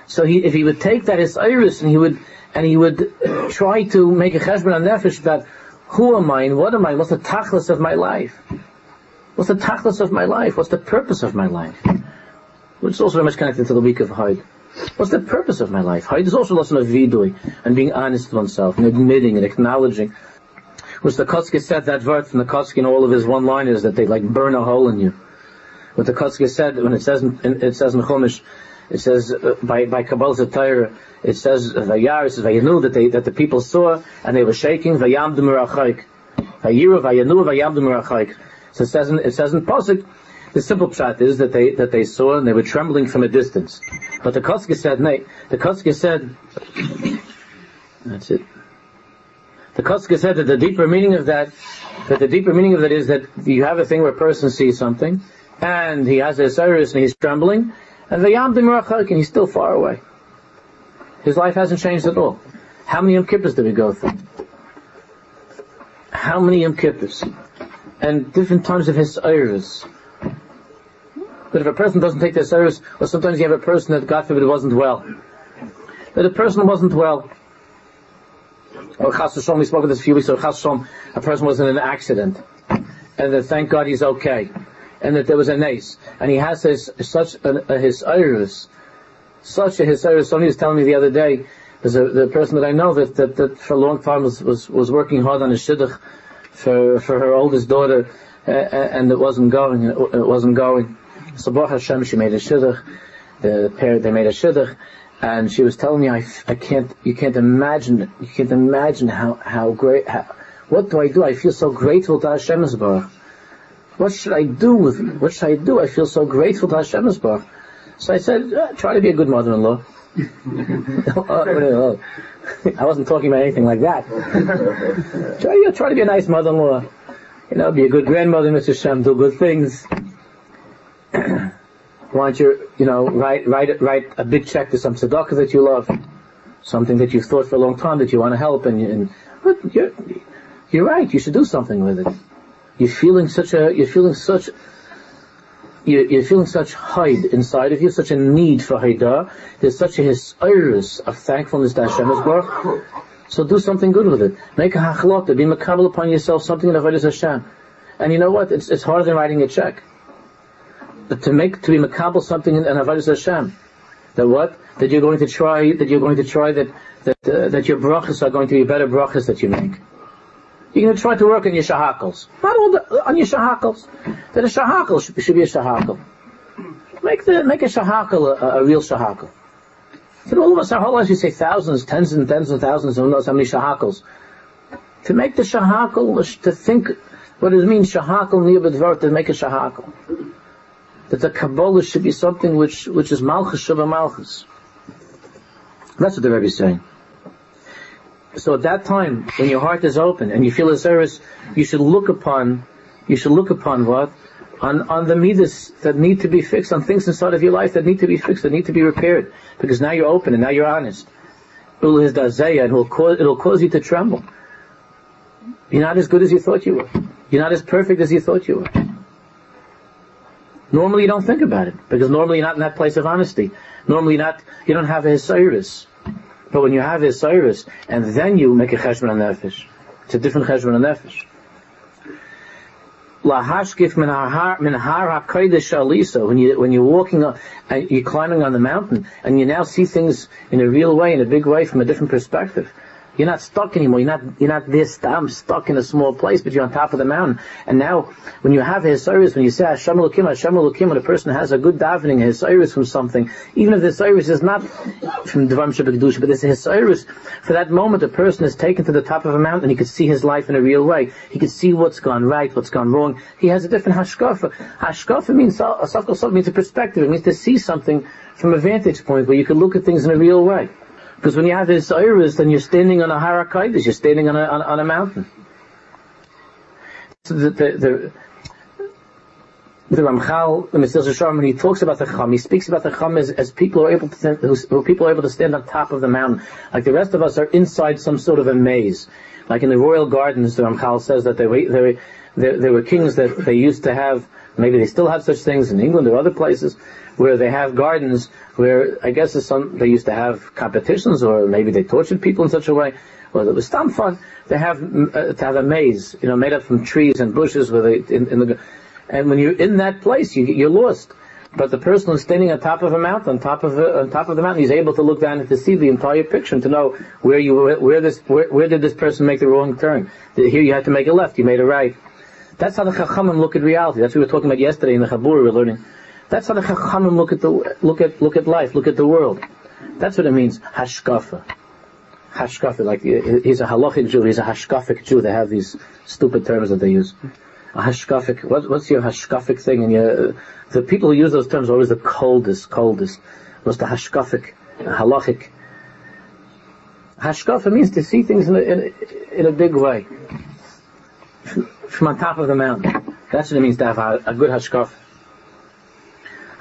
so he, if he would take that Hesiris and he would, and he would try to make a cheshbon on nefesh that who am I and what am I? What's the tachlis of my life? What's the tachlis of my life? What's the purpose of my life? Which is also very much connected to the week of Haid. What's the purpose of my life? Haid is also a lesson of vidui and being honest with oneself and admitting and acknowledging. Which the Kotzke said that word from the Kotzke in all of his one-liners that they like burn a hole in you. What the Kotzke said when it says it says in Chumash, it says uh, by by Kabbalah Torah, it says Vayar, it says Vayanu that they that the people saw and they were shaking Vayamdu Merachaik. Vayiru Vayanu Vayamdu Merachaik. So it says in, it says in Pasuk, the simple pshat is that they that they saw and they were trembling from a distance. But the Kotzke said, no, the Kotzke said, that's it. The Kotzke said that the deeper meaning of that, that the deeper meaning of that is that you have a thing where a person sees something, and he has his serious and he's trembling, and the Yam and he's still far away. His life hasn't changed at all. How many Yom did we go through? How many Yom? And different times of his iris. But if a person doesn't take their service, or sometimes you have a person that, God forbid, wasn't well. That a person wasn't well. Or Chas we spoke of this a few weeks ago, Chas a person was in an accident. And that thank God he's okay. And that there was a nace. And he has his, such a, a his iris, such a his iris. Somebody was telling me the other day, there's a the person that I know that, that, that for a long time was, was, was working hard on a shidduch for, for her oldest daughter, uh, and it wasn't going, it, it wasn't going. So Baruch Hashem, she made a shidduch, the pair, they made a shidduch, and she was telling me, I, I can't, you can't imagine, you can't imagine how, how great, how, what do I do? I feel so grateful to Hashem Baruch. What should I do with me? What should I do? I feel so grateful to Hashem Baruch. So I said, uh, try to be a good mother-in-law. I wasn't talking about anything like that. try, you know, try to be a nice mother-in-law. You know, be a good grandmother, Mr. Hashem, do good things. Why don't you, you know, write, write, write a big check to some tzedakah that you love, something that you've thought for a long time that you want to help, and, and but you're, you're right. You should do something with it. You're feeling such a, you're feeling such, you're, you're feeling such hide inside of you, such a need for haidah. There's such a iris of thankfulness to Hashem Baruch. So do something good with it. Make a hachlota, be makabel upon yourself, something in avodas Hashem. And you know what? It's, it's harder than writing a check But to make to be makabel something in, in avodas Hashem. That what? That you're going to try. That you're going to try that that uh, that your brachas are going to be better brachas that you make. You're going to try to work on your shahakals. Not all the, on your shahakals. That a shahakal should, should be a shahakal. Make the make a shahakal a, a real shahakal. So all of us, our whole lives, we say thousands, tens and tens and thousands, and who knows how many shahakals. To make the shahakal, to think what it means shahakal niyabadvar, to make a shahakal that the Kabbalah should be something which, which is Malchus Shabbat Malchus. That's what the Rebbe is saying. So at that time, when your heart is open and you feel a service, you should look upon, you should look upon what? On, on the midas that need to be fixed, on things inside of your life that need to be fixed, that need to be repaired. Because now you're open and now you're honest. And it'll cause, it'll cause you to tremble. You're not as good as you thought you were. You're not as perfect as you thought you were. Normally you don't think about it, because normally you're not in that place of honesty. Normally not, you don't have a service. But when you have his service, and then you make a cheshbon on nefesh, it's a different cheshbon on nefesh. Lahashkif min har min har hakodesh When you when you're walking on, and you're climbing on the mountain, and you now see things in a real way, in a big way, from a different perspective. You're not stuck anymore. You're not, you're not this, I'm stuck in a small place, but you're on top of the mountain. And now, when you have his service, when you say Hashem Elokim, Hashem Elokim, when a person has a good davening, his service from something, even if the service is not from Devam Shabbat but it's his service, for that moment, a person is taken to the top of a mountain, he can see his life in a real way. He can see what's gone right, what's gone wrong. He has a different hashkafa. Hashkafa means, means a perspective. It means to see something from a vantage point where you can look at things in a real way. Because when you have this iris, then you're standing on a harakaitis, you're standing on a, on, on a mountain. So the, the, the, the Ramchal, the Mesilas Yesharim, when he talks about the Chum, he speaks about the Chum as, as people are able to stand, who, people are able to stand on top of the mountain. Like the rest of us are inside some sort of a maze. Like in the royal gardens, the Ramchal says that they, they, they, they were kings that they used to have, maybe they still have such things in England or other places, where they have gardens where I guess some, they used to have competitions or maybe they tortured people in such a way. Well, it was some fun. They have uh, to have a maze, you know, made up from trees and bushes where they in, in the and when you're in that place, you, you're lost. But the person who's standing on top of a mountain, on top of a, on top of the mountain, he's able to look down and to see the entire picture and to know where you where this where, where did this person make the wrong turn. Here you had to make a left, you made a right. That's how the Chachamim look at reality. That's what we were talking about yesterday in the Chabur we were learning. That's how the Chachamim look at the look at look at life, look at the world. That's what it means. Hashkafa. Hashkafa, like he's a halachic Jew, he's a hashkafic Jew. They have these stupid terms that they use a hashkafic. What, what's your hashkafic thing? And your, the people who use those terms are always the coldest, coldest. What's the hashkafic, halachic? Hashkafa means to see things in a, in a, in a big way. From on top of the mountain. That's what it means to have a, a good hashkaf.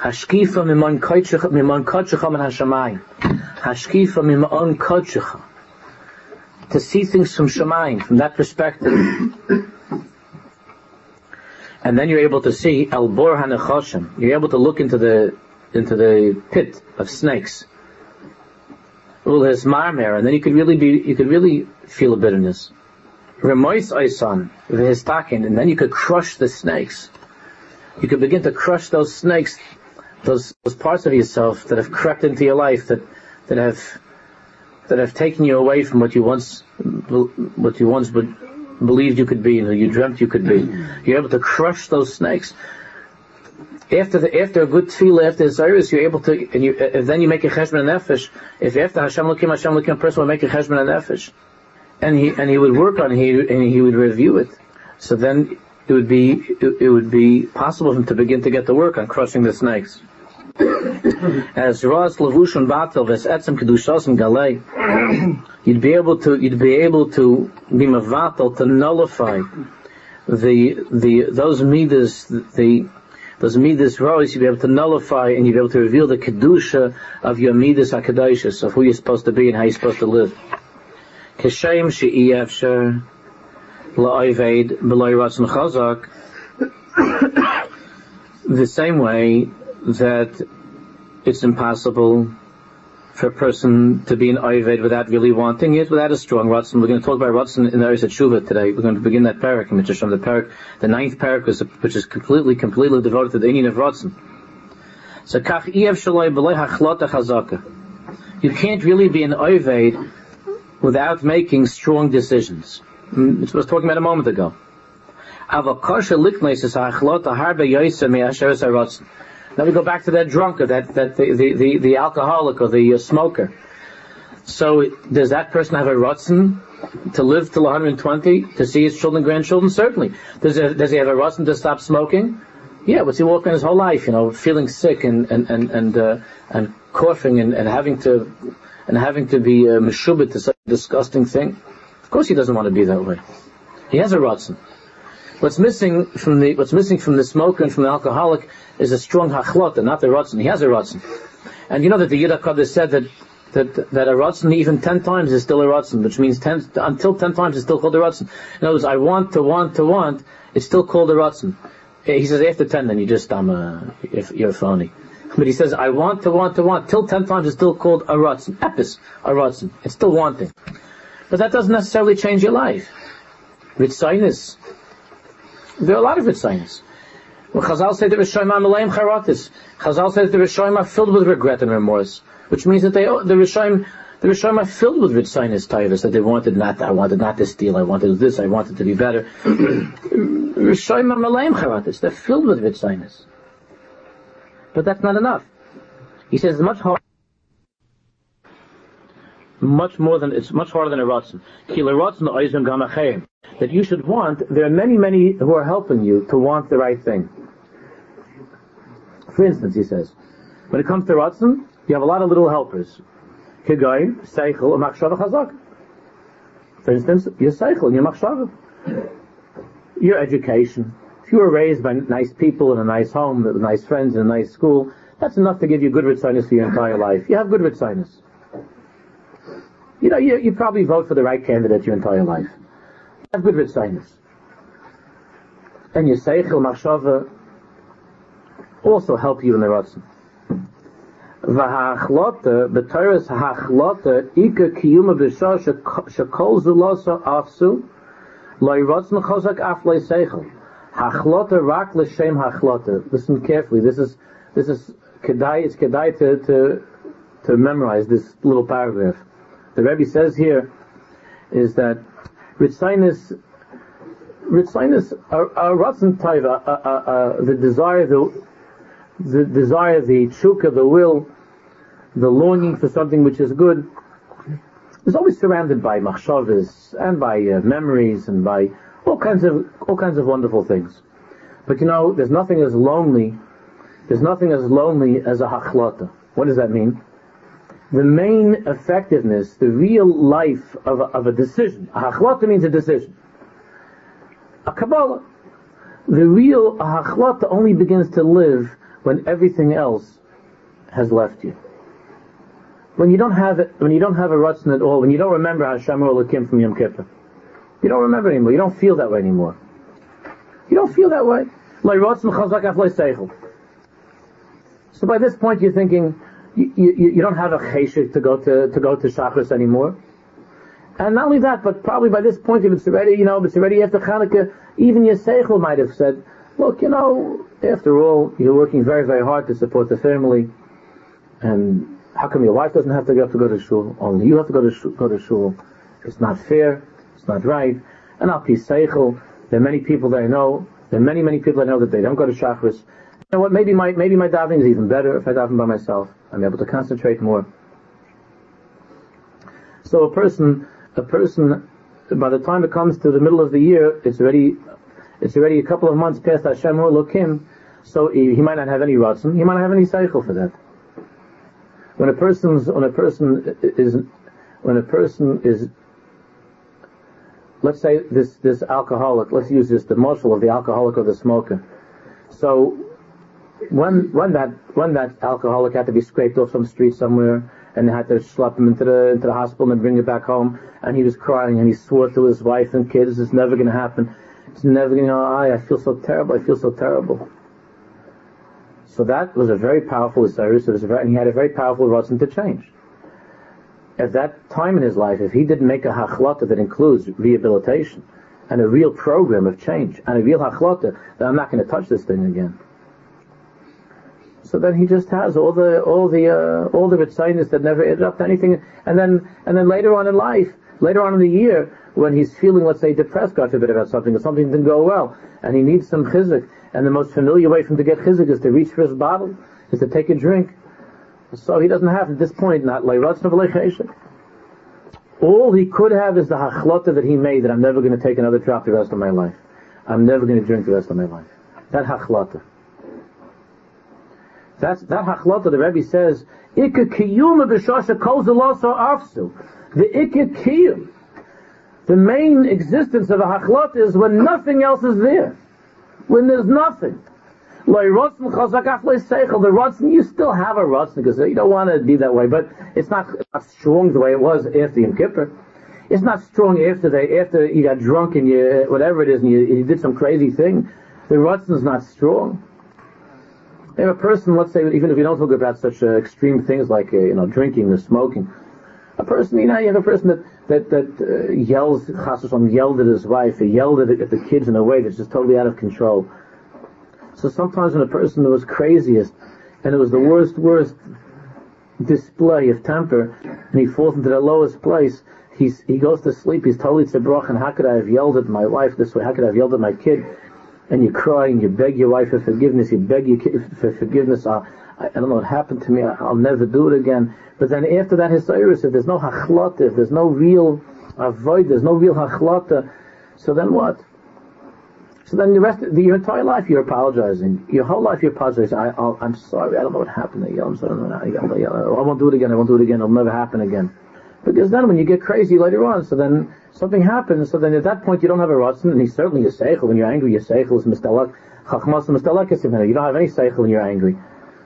Hashkifa mimon kodshecha mimon kodshecha min hashamayim. Hashkifa mimon kodshecha. To see things from shamayim, from that perspective. and then you're able to see al bor hanechoshem. You're able to look into the into the pit of snakes. Ul his marmer, and then you could really be you could really feel a bitterness. Remois oisan v'histakin, and then you could crush the snakes. You could begin to crush those snakes, those those parts of yourself that have crept into your life that that have that have taken you away from what you once what you once believed you could be and who you dreamt you could be. You're able to crush those snakes. After the, after a good tefillah, after Zyrus, you're able to, and you, then you make a cheshbon nefesh, if after Hashem Lukim, Hashem Lukim, a person will make a cheshbon nefesh, and he, and he would work on it, and he would review it. So then it would be, it, it would be possible for him to begin to get to work on crushing the snakes. As Ras Lavushon Batel Ves Etzem Kedushasim Galei, you'd be able to you'd be able to be mavatel to nullify the the those midas the those midas rois you'd be able to nullify and you'd be able to reveal the kedusha of your midas hakadashis of who you're supposed to be and how you're supposed to live. Keshem she'iyavsher la'oived b'loy ratzon chazak. The same way that it's impossible for a person to be an Ayved without really wanting it, without a strong Ratzin. We're going to talk about Ratzin in the Eretz Shuva today. We're going to begin that parak Mitzvah the parak, the ninth parak, which is completely, completely devoted to the inyan of Ratzin. So, kach shaloi b'lei hachlota chazaka. You can't really be an Ayved without making strong decisions. Mm, I was talking about a moment ago. Avakasha liknes is hachlota yoysa me asher ratzin. Then we go back to that drunkard, that, that the, the, the, the alcoholic or the uh, smoker. So does that person have a rotzen to live till 120 to see his children, grandchildren? Certainly. Does he, does he have a rotzen to stop smoking? Yeah, what's he walking his whole life? You know, feeling sick and and and and, uh, and coughing and, and having to and having to be uh, meshubit to such a disgusting thing. Of course, he doesn't want to be that way. He has a rotzen. What's missing from the what's missing from the smoker and from the alcoholic is a strong hachlota, not a rotzen. He has a rotzen. And you know that the Yid HaKadosh said that that that a rotzen even ten times is still a rotzen, which means ten until ten times is still called a rotzen. In other words, I want to want to want, it's still called a rotzen. He says after ten, then you just um uh, if you're a phony. But he says I want to want to want till ten times is still called a rotzen. Epis a rotzen. It's still wanting. But that doesn't necessarily change your life. Ritzinus there are a lot of Ritzayinis. When Chazal say the Amalayim Charatis, Chazal the Rishoyim are filled with regret and remorse, which means that they, the Rishoyim, the are filled with Ritzayinis Taivas, that they wanted not, I wanted not to steal, I wanted this, I wanted to be better. Rishoyim Amalayim Charatis, they're filled with Ritzayinis. But that's not enough. He says much harder much more than it's much harder than a rotzen. That you should want. There are many, many who are helping you to want the right thing. For instance, he says, when it comes to rotzen, you have a lot of little helpers. Kigoy, seichel, machshava chazak. For instance, your seichel and your machshava. Your education. If you were raised by nice people in a nice home, with nice friends in a nice school, that's enough to give you good ritzinus for your entire life. You have good ritzinus. You know, you, you probably vote for the right candidate your entire life. You have good ritzinus. And your seichel machshava also help you in the rotsim. V'ha'achlota, b'toris ha'achlota, ika kiyuma b'shah shekol zulosa afsu, lo'i rotsim chozak af lo'i seichel. Hachlota rak l'shem hachlota. Listen carefully. This is, this is, kedai, it's kedai to, to, to memorize this little paragraph. The Rebbe says here is that Ritzinus Ritzinus a rotsim Taiva, the desire, the the desire, the chukka, the will, the longing for something which is good, is always surrounded by machshavas and by uh, memories and by all kinds of all kinds of wonderful things. But you know, there's nothing as lonely. There's nothing as lonely as a hachlata. What does that mean? The main effectiveness, the real life of a, of a decision. A hachlata means a decision. A kabbalah. The real hachlata only begins to live when everything else has left you. When you don't have it, when you don't have a rutzin at all, when you don't remember Hashem or came from Yom Kippur, you don't remember anymore. You don't feel that way anymore. You don't feel that way. So by this point, you're thinking you, you, you don't have a cheshik to go to to go to shachris anymore. And not only that, but probably by this point, if it's already, you know, if it's already after Chanukah, even your seichel might have said, look, you know, after all, you're working very, very hard to support the family, and how come your wife doesn't have to go to go to shul? Only you have to go to shul, go to shul. It's not fair. It's not right. And Al Pi Seichel, there are many people that I know, there are many, many people I know that they don't go to Shachris. You know what, maybe my, maybe my davening is even better if I daven by myself. I'm able to concentrate more. So a person, a person, by the time it comes to the middle of the year, it's already, it's already a couple of months past Hashem or Lokim, so he, he, might not have any ratzon, he might not have any cycle for that. When a person's, when a person is, when a person is let's say this, this alcoholic, let's use this, the marshal of the alcoholic or the smoker. So, when, when that, when that alcoholic had to be scraped off some street somewhere, and they had to schlep him into the, into the hospital and bring him back home, and he was crying, and he swore to his wife and kids, it's never gonna happen. It's never gonna, I, I feel so terrible, I feel so terrible. So that was a very powerful Osiris, and he had a very powerful reason to change at that time in his life, if he didn't make a hachlata that includes rehabilitation and a real program of change and a real hachlata, then I'm not going to touch this thing again. So then he just has all the all the uh, all the ritzainis that never added up to anything, and then and then later on in life, later on in the year, when he's feeling, let's say, depressed, God forbid, about something, or something didn't go well, and he needs some chizik, and the most familiar way for him to get chizik is to reach for his bottle, is to take a drink, so he doesn't have at this point not leiratz All he could have is the hachlota that he made that I'm never going to take another drop the rest of my life. I'm never going to drink the rest of my life. That hachlota. That's that hachlota. The Rebbe says ikka kiyuma b'shosha kol afsu. The ikka kiyum. The main existence of a hachlota is when nothing else is there. When there's nothing. The rotzen, you still have a rotzen because you don't want to be that way, but it's not, not strong the way it was after Yom Kippur. It's not strong after they, after you got drunk and you, whatever it is, and you, you did some crazy thing. The is not strong. If a person, let's say, even if you don't talk about such uh, extreme things like, uh, you know, drinking or smoking, a person, you know, you have a person that, that, that uh, yells, yelled at his wife, he yelled at, at the kids in a way that's just totally out of control so sometimes when a person was craziest, and it was the worst, worst display of temper, and he falls into the lowest place, he's, he goes to sleep, he's totally tzibroch, and how could I have yelled at my wife this way? How could I have yelled at my kid? And you cry and you beg your wife for forgiveness, you beg your kid for forgiveness. I, don't know what happened to me, I, will never do it again. But then after that, his if there's no hachlata, if there's no real avoid, there's no real hachlata, so then what? So then the rest, of the, your entire life you're apologizing. Your whole life you're apologizing. I, i am sorry. I don't know what happened. I, I'm sorry. I, won't do it again. I won't do it again. It'll never happen again. Because then when you get crazy later on, so then something happens, so then at that point you don't have a ratzon, and he's certainly a seichel. When you're angry, your seichel is mistalak. Chachmas mistalak You don't have any seichel when you're angry.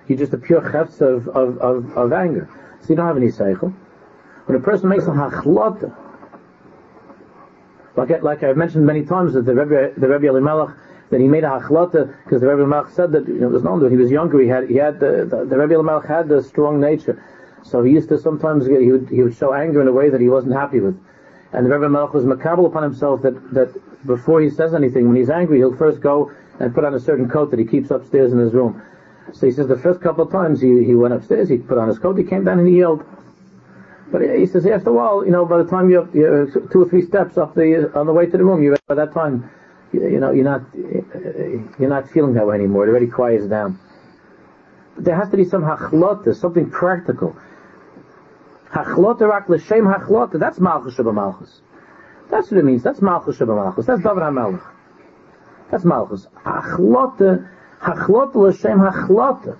You're just a pure chefs of, of, of, of anger. So you don't have any seichel. When a person makes a hachlata, like, like I've mentioned many times that the Rebbe, the Rebbe Elimelech, that he made a hachlata because the Rebbe Elimelech said that you know, it was known that he was younger. He had he had the the, the Rebbe Elimelech had the strong nature, so he used to sometimes he would he would show anger in a way that he wasn't happy with, and the Rebbe Elimelech was makabel upon himself that that before he says anything, when he's angry, he'll first go and put on a certain coat that he keeps upstairs in his room. So he says the first couple of times he, he went upstairs, he put on his coat, he came down and he yelled. But he says after a while, you know, by the time you're, you're two or three steps up the on the way to the room, you by that time, you, you know, you're not you're not feeling that way anymore. It already quiets down. But there has to be some hachlota, something practical. Hachlota rak l'shem hachlota. That's malchus malchus. That's what it means. That's malchus malchus. That's David HaMelech. That's malchus. Hachlota, hachlota l'shem hachlota.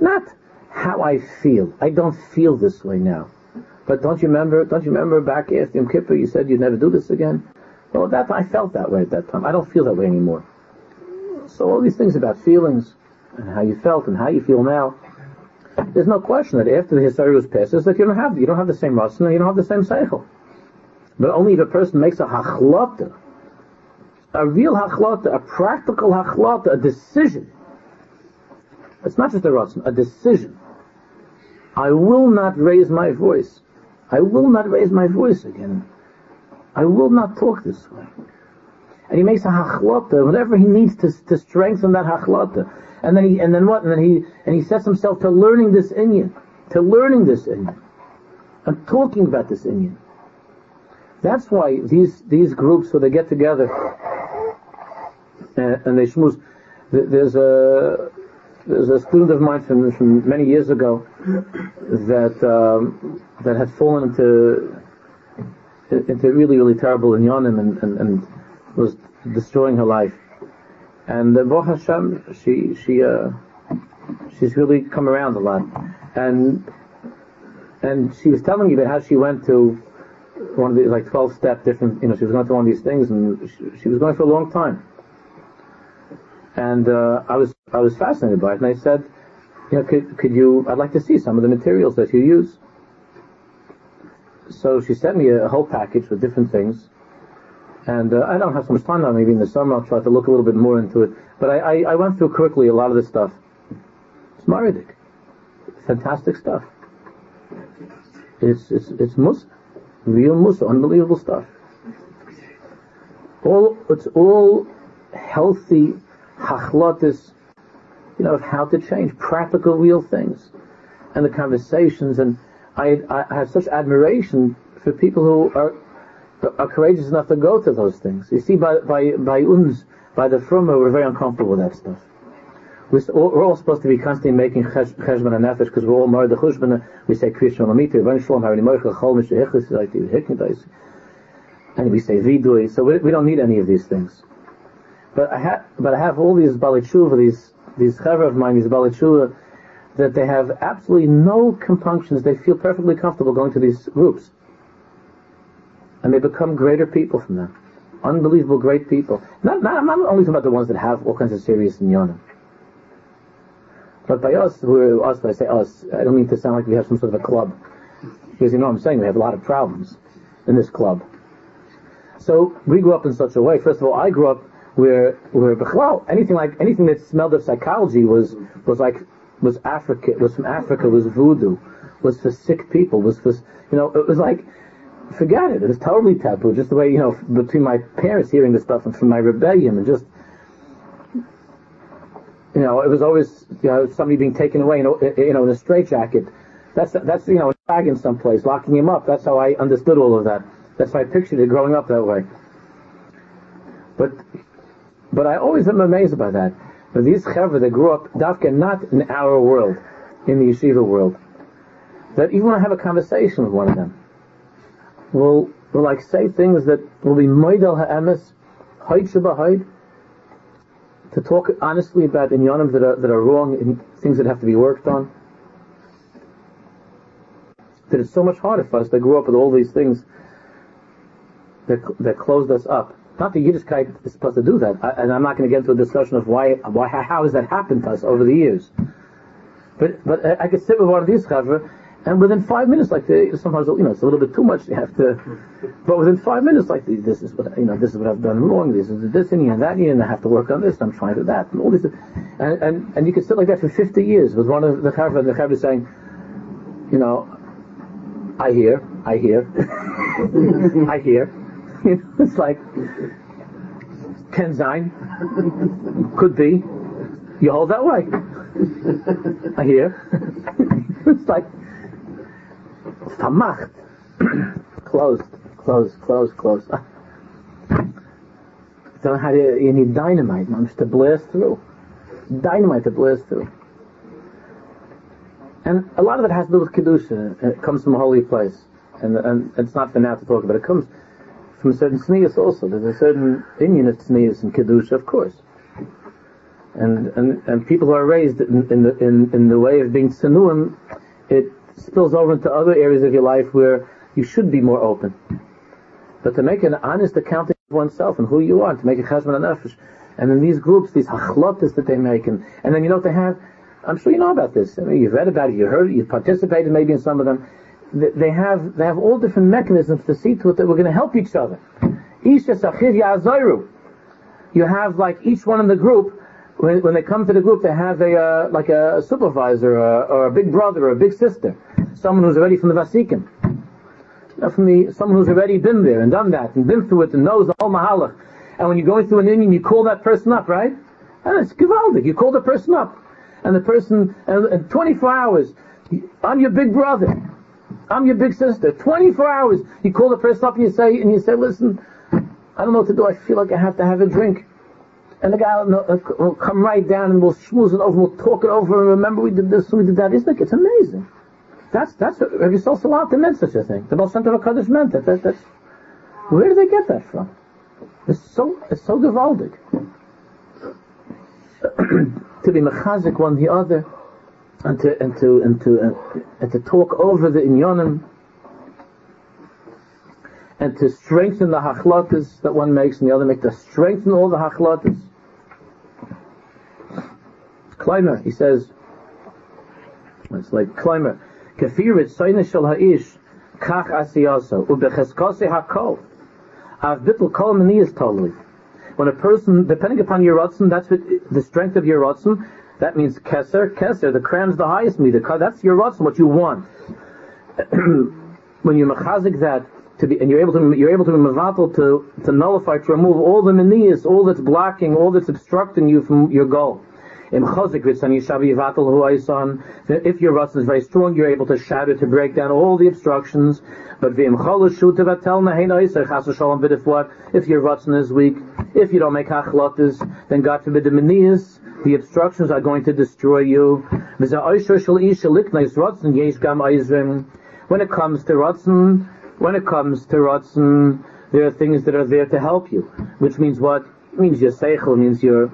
Not how I feel. I don't feel this way now. But don't you remember? Don't you remember back after Yom Kippur? You said you'd never do this again. Well, that I felt that way at that time. I don't feel that way anymore. So all these things about feelings and how you felt and how you feel now. There's no question that after the Hisarus passes, that you don't have you don't have the same rasna, you don't have the same seichel. But only if a person makes a hachlata, a real hachlata, a practical hachlata, a decision. It's not just a rasna, a decision I will not raise my voice. I will not raise my voice again. I will not talk this way. And he makes a hachlata, whatever he needs to, to strengthen that hachlata. And then he, and then what? And then he, and he sets himself to learning this inyan, to learning this inyan, and talking about this inyan. That's why these, these groups, where they get together, and, and they schmooze, there's a, there's a student of mine from, from many years ago that um, that had fallen into into really really terrible inyanim and, and, and was destroying her life. And uh, Hashem, she she uh, she's really come around a lot, and and she was telling me about how she went to one of these like twelve step different. You know, she was going to one of these things, and she, she was going for a long time. And uh, I was I was fascinated by it, and I said, you know, could, could you? I'd like to see some of the materials that you use. So she sent me a, a whole package with different things, and uh, I don't have so much time now. Maybe in the summer I'll try to look a little bit more into it. But I, I, I went through quickly a lot of this stuff. It's Maridik. Fantastic stuff. It's it's it's Musa, real Musa, unbelievable stuff. All it's all healthy hachlatis, you know, of how to change practical, real things, and the conversations. And I, I have such admiration for people who are are courageous enough to go to those things. You see, by by by uns, by the frumma, we're very uncomfortable with that stuff. We're all, supposed to be constantly making cheshbon and nefesh because we're all married the chushbon. We say Krishna Lamita, Ren Shalom, Harini Moicha, Chol Misha Hechlis, and we say Vidui. So we, we don't need any of these things. But I have, but I have all these balichuva, these these chaver of mine, these balichuva, that they have absolutely no compunctions. They feel perfectly comfortable going to these groups, and they become greater people from them. Unbelievable, great people. Not, not, I'm not only talking about the ones that have all kinds of serious inyanim. But by us, who us, I say us, I don't mean to sound like we have some sort of a club. Because you know what I'm saying, we have a lot of problems in this club. So we grew up in such a way. First of all, I grew up where where anything like anything that smelled of psychology was was like was Africa was from Africa was voodoo was for sick people was for you know it was like forget it. It was totally taboo. Just the way you know between my parents hearing this stuff and from my rebellion and just you know it was always you know somebody being taken away you know you know in a straitjacket. That's that's you know a bag in some place locking him up. That's how I understood all of that. That's how I pictured it growing up that way. But but I always am amazed by that. But these chevra that grew up, dafka, not in our world, in the yeshiva world, that even when I have a conversation with one of them, will will like say things that will be moidel ha'emes, haid shabahaid, to talk honestly about inyanim that are that are wrong, and things that have to be worked on. that it's so much harder for us to grow up with all these things that, that closed us up. Not the Yiddishkeit is supposed to do that, I, and I'm not going to get into a discussion of why, why, how has that happened to us over the years. But, but I, I could sit with one of these chavra, and within five minutes, like the, sometimes you know it's a little bit too much. You have to, but within five minutes, like this is what you know, this is what I've done wrong. This is this and that and I have to work on this. I'm trying to that and all this, and and, and you can sit like that for 50 years with one of the chavra, and the chavra saying, you know, I hear, I hear, I hear. You it's like Kenzain could be. You hold that way. I hear. it's like Vermacht. closed, closed, closed, closed. Don't how to, you need dynamite, man, to blast through. Dynamite to blast through. And a lot of it has to do with Kedusha. It comes from a holy place. And, and it's not for now to talk about. It comes from certain tznius also. There's a certain inyan of tznius and Kedusha, of course. And, and, and people who are raised in, in the, in, in the way of being tzanuim, it spills over into other areas of your life where you should be more open. But to make an honest accounting of oneself and who you are, to make a cheshbon nefesh, and in these groups, these hachlotas that they make, and, and then you know what they have. I'm sure you know about this. I mean, you've read about it, you heard it, you've participated maybe in some of them. They have they have all different mechanisms to see to it that we're going to help each other. You have like each one in the group when, when they come to the group, they have a uh, like a supervisor or, or, a big brother or a big sister, someone who's already from the Vasikim, from the someone who's already been there and done that and been through it and knows the whole mahalach. And when you're going through an inyan, you call that person up, right? And it's gewaldig. You call the person up, and the person, and, 24 hours, I'm your big brother, I'm your big sister. 24 hours, you call the person up and you say, and you say, listen, I don't know what to do. I feel like I have to have a drink. And the guy will, uh, will come right down and we'll schmooze it over, we'll talk it over, and remember we did this, we did that. It's like, it's amazing. That's, that's, Rabbi Sol Salat meant such a thing. The Baal Shem Tov HaKadosh meant it. That, that's, where do they get that from? It's so, it's so gewaldig. to be mechazik one the other, and to, and to, and to, and to talk over the inyanim, and to strengthen the hachlatas that one makes and the other makes, to strengthen all the hachlatas. Climber, he says, it's like climber. Kafirit soine shel ha'ish kach asiyasa ubecheskose hakol av bittul kol maniyas totally. When a person, depending upon your rotzen, that's what, the strength of your rotzen, that means keser, keser, the crown's the highest the, that's your rotzen, what you want. when you mechazik that, to be, and you're able to, you're able to be to, to nullify, to remove all the manias, all that's blocking, all that's obstructing you from your goal. If your rust is very strong, you're able to shatter to break down all the obstructions. But? If your rust is weak, if you don't make hachlotas, then God forbid the manias, the obstructions are going to destroy you. When it comes to Ratzin, when it comes to Ratzin, there are things that are there to help you. Which means what? It means your seichel, means your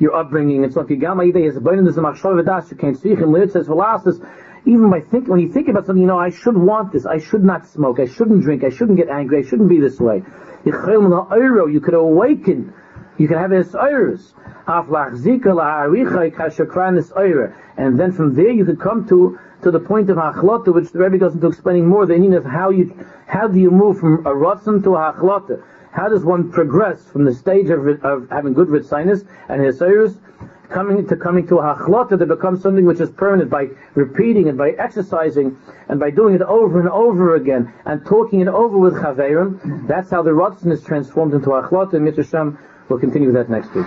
your upbringing, it's like Gama Yidei is a a machshava das, you can't speak him, it says philosophies, even by thinking, when you think about something, you know, I should want this, I should not smoke, I shouldn't drink, I shouldn't get angry, I shouldn't be this way. You could awaken, you could have this iris. And then from there you could come to, to the point of hachlota, which the Rebbe goes into explaining more, the meaning of how you, how do you move from a rotzen to a. How does one progress from the stage of, of having good ritzinus and hisayrus coming to coming to a hachlata that becomes something which is permanent by repeating it, by exercising, and by doing it over and over again, and talking it over with chaverim. That's how the rotzen is transformed into hachlata. Mitzvah We'll continue with that next week.